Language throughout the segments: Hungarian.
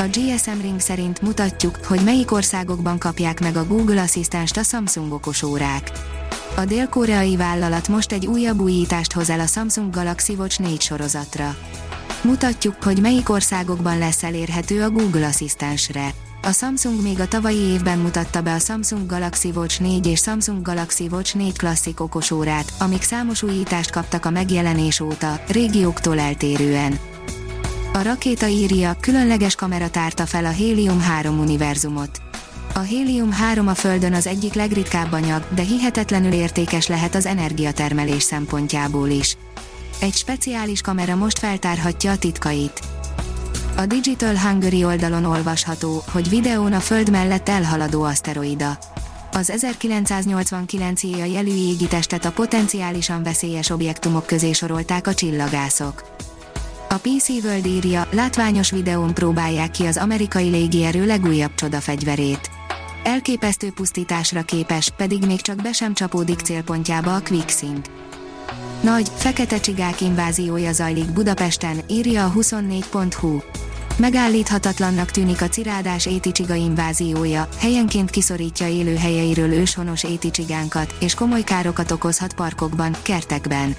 A GSM Ring szerint mutatjuk, hogy melyik országokban kapják meg a Google Asszisztenst a Samsung okosórák. A dél-koreai vállalat most egy újabb újítást hoz el a Samsung Galaxy Watch 4 sorozatra. Mutatjuk, hogy melyik országokban lesz elérhető a Google Asszisztensre. A Samsung még a tavalyi évben mutatta be a Samsung Galaxy Watch 4 és Samsung Galaxy Watch 4 Classic okosórát, amik számos újítást kaptak a megjelenés óta, régióktól eltérően. A rakéta írja, különleges kamera tárta fel a Helium-3 univerzumot. A Helium-3 a Földön az egyik legritkább anyag, de hihetetlenül értékes lehet az energiatermelés szempontjából is. Egy speciális kamera most feltárhatja a titkait. A Digital Hungary oldalon olvasható, hogy videón a Föld mellett elhaladó aszteroida. Az 1989 éjjel jelű égitestet a potenciálisan veszélyes objektumok közé sorolták a csillagászok. A PC World írja, látványos videón próbálják ki az amerikai légierő legújabb csodafegyverét. Elképesztő pusztításra képes, pedig még csak be sem csapódik célpontjába a Quicksint. Nagy, fekete csigák inváziója zajlik Budapesten, írja a 24.hu. Megállíthatatlannak tűnik a cirádás éticsiga inváziója, helyenként kiszorítja élőhelyeiről őshonos éticsigánkat, és komoly károkat okozhat parkokban, kertekben.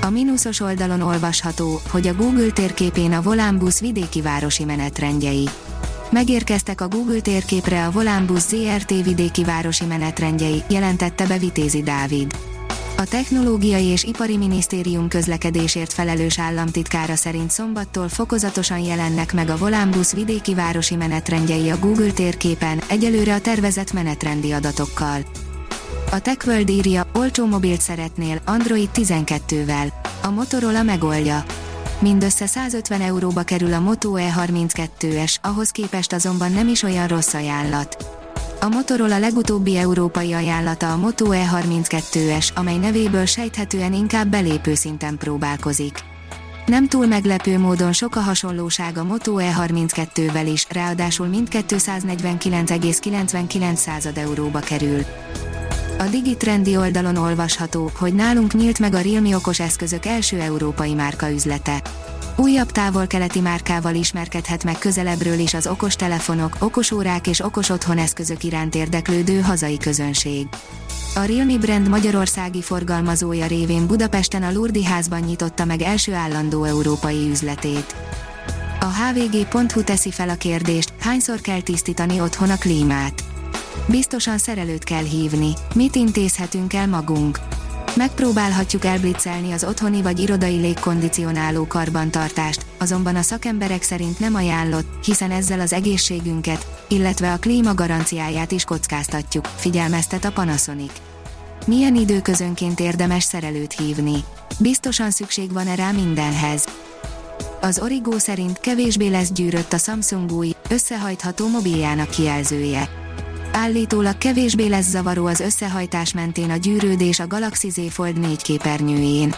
A mínuszos oldalon olvasható, hogy a Google térképén a Volánbusz vidéki városi menetrendjei. Megérkeztek a Google térképre a Volánbusz ZRT vidéki városi menetrendjei, jelentette be Vitézi Dávid. A Technológiai és Ipari Minisztérium közlekedésért felelős államtitkára szerint szombattól fokozatosan jelennek meg a Volánbusz vidéki városi menetrendjei a Google térképen, egyelőre a tervezett menetrendi adatokkal. A TechWorld írja, olcsó mobilt szeretnél, Android 12-vel. A Motorola megoldja. Mindössze 150 euróba kerül a Moto E32-es, ahhoz képest azonban nem is olyan rossz ajánlat. A Motorola legutóbbi európai ajánlata a Moto E32-es, amely nevéből sejthetően inkább belépő szinten próbálkozik. Nem túl meglepő módon sok a hasonlóság a Moto E32-vel is, ráadásul mindkettő 149,99 euróba kerül. A Digitrendi oldalon olvasható, hogy nálunk nyílt meg a Realme okos eszközök első európai márka üzlete. Újabb távol-keleti márkával ismerkedhet meg közelebbről is az okos telefonok, okosórák és okos otthoneszközök iránt érdeklődő hazai közönség. A Realme brand magyarországi forgalmazója révén Budapesten a Lurdi házban nyitotta meg első állandó európai üzletét. A hvg.hu teszi fel a kérdést, hányszor kell tisztítani otthon a klímát. Biztosan szerelőt kell hívni. Mit intézhetünk el magunk? Megpróbálhatjuk elblitzelni az otthoni vagy irodai légkondicionáló karbantartást, azonban a szakemberek szerint nem ajánlott, hiszen ezzel az egészségünket, illetve a klíma garanciáját is kockáztatjuk, figyelmeztet a Panasonic. Milyen időközönként érdemes szerelőt hívni? Biztosan szükség van-e rá mindenhez? Az Origo szerint kevésbé lesz gyűrött a Samsung új, összehajtható mobiljának kijelzője Állítólag kevésbé lesz zavaró az összehajtás mentén a gyűrődés a Galaxy Z Fold 4 képernyőjén.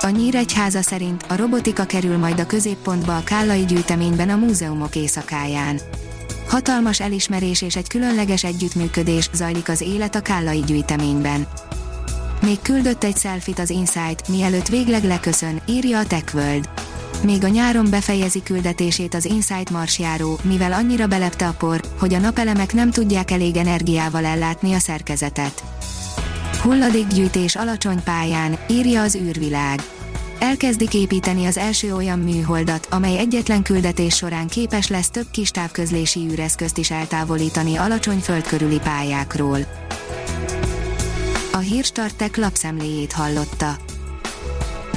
A Nyíregyháza szerint a robotika kerül majd a középpontba a Kállai gyűjteményben a múzeumok éjszakáján. Hatalmas elismerés és egy különleges együttműködés zajlik az élet a Kállai gyűjteményben. Még küldött egy selfit az Insight, mielőtt végleg leköszön, írja a TechWorld. Még a nyáron befejezi küldetését az Insight marsjáró, mivel annyira belepte a por, hogy a napelemek nem tudják elég energiával ellátni a szerkezetet. Hulladékgyűjtés alacsony pályán, írja az űrvilág. Elkezdik építeni az első olyan műholdat, amely egyetlen küldetés során képes lesz több kis távközlési űreszközt is eltávolítani alacsony földkörüli pályákról. A hírstartek lapszemléjét hallotta.